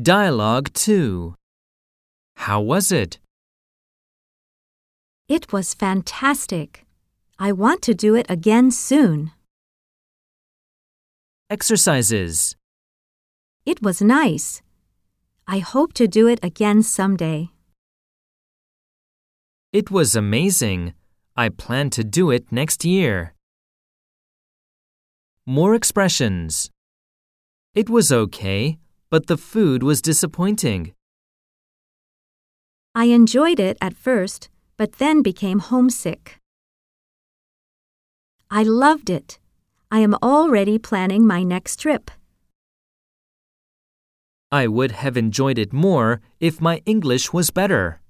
Dialogue 2 How was it? It was fantastic. I want to do it again soon. Exercises. It was nice. I hope to do it again someday. It was amazing. I plan to do it next year. More expressions. It was okay, but the food was disappointing. I enjoyed it at first, but then became homesick. I loved it. I am already planning my next trip. I would have enjoyed it more if my English was better.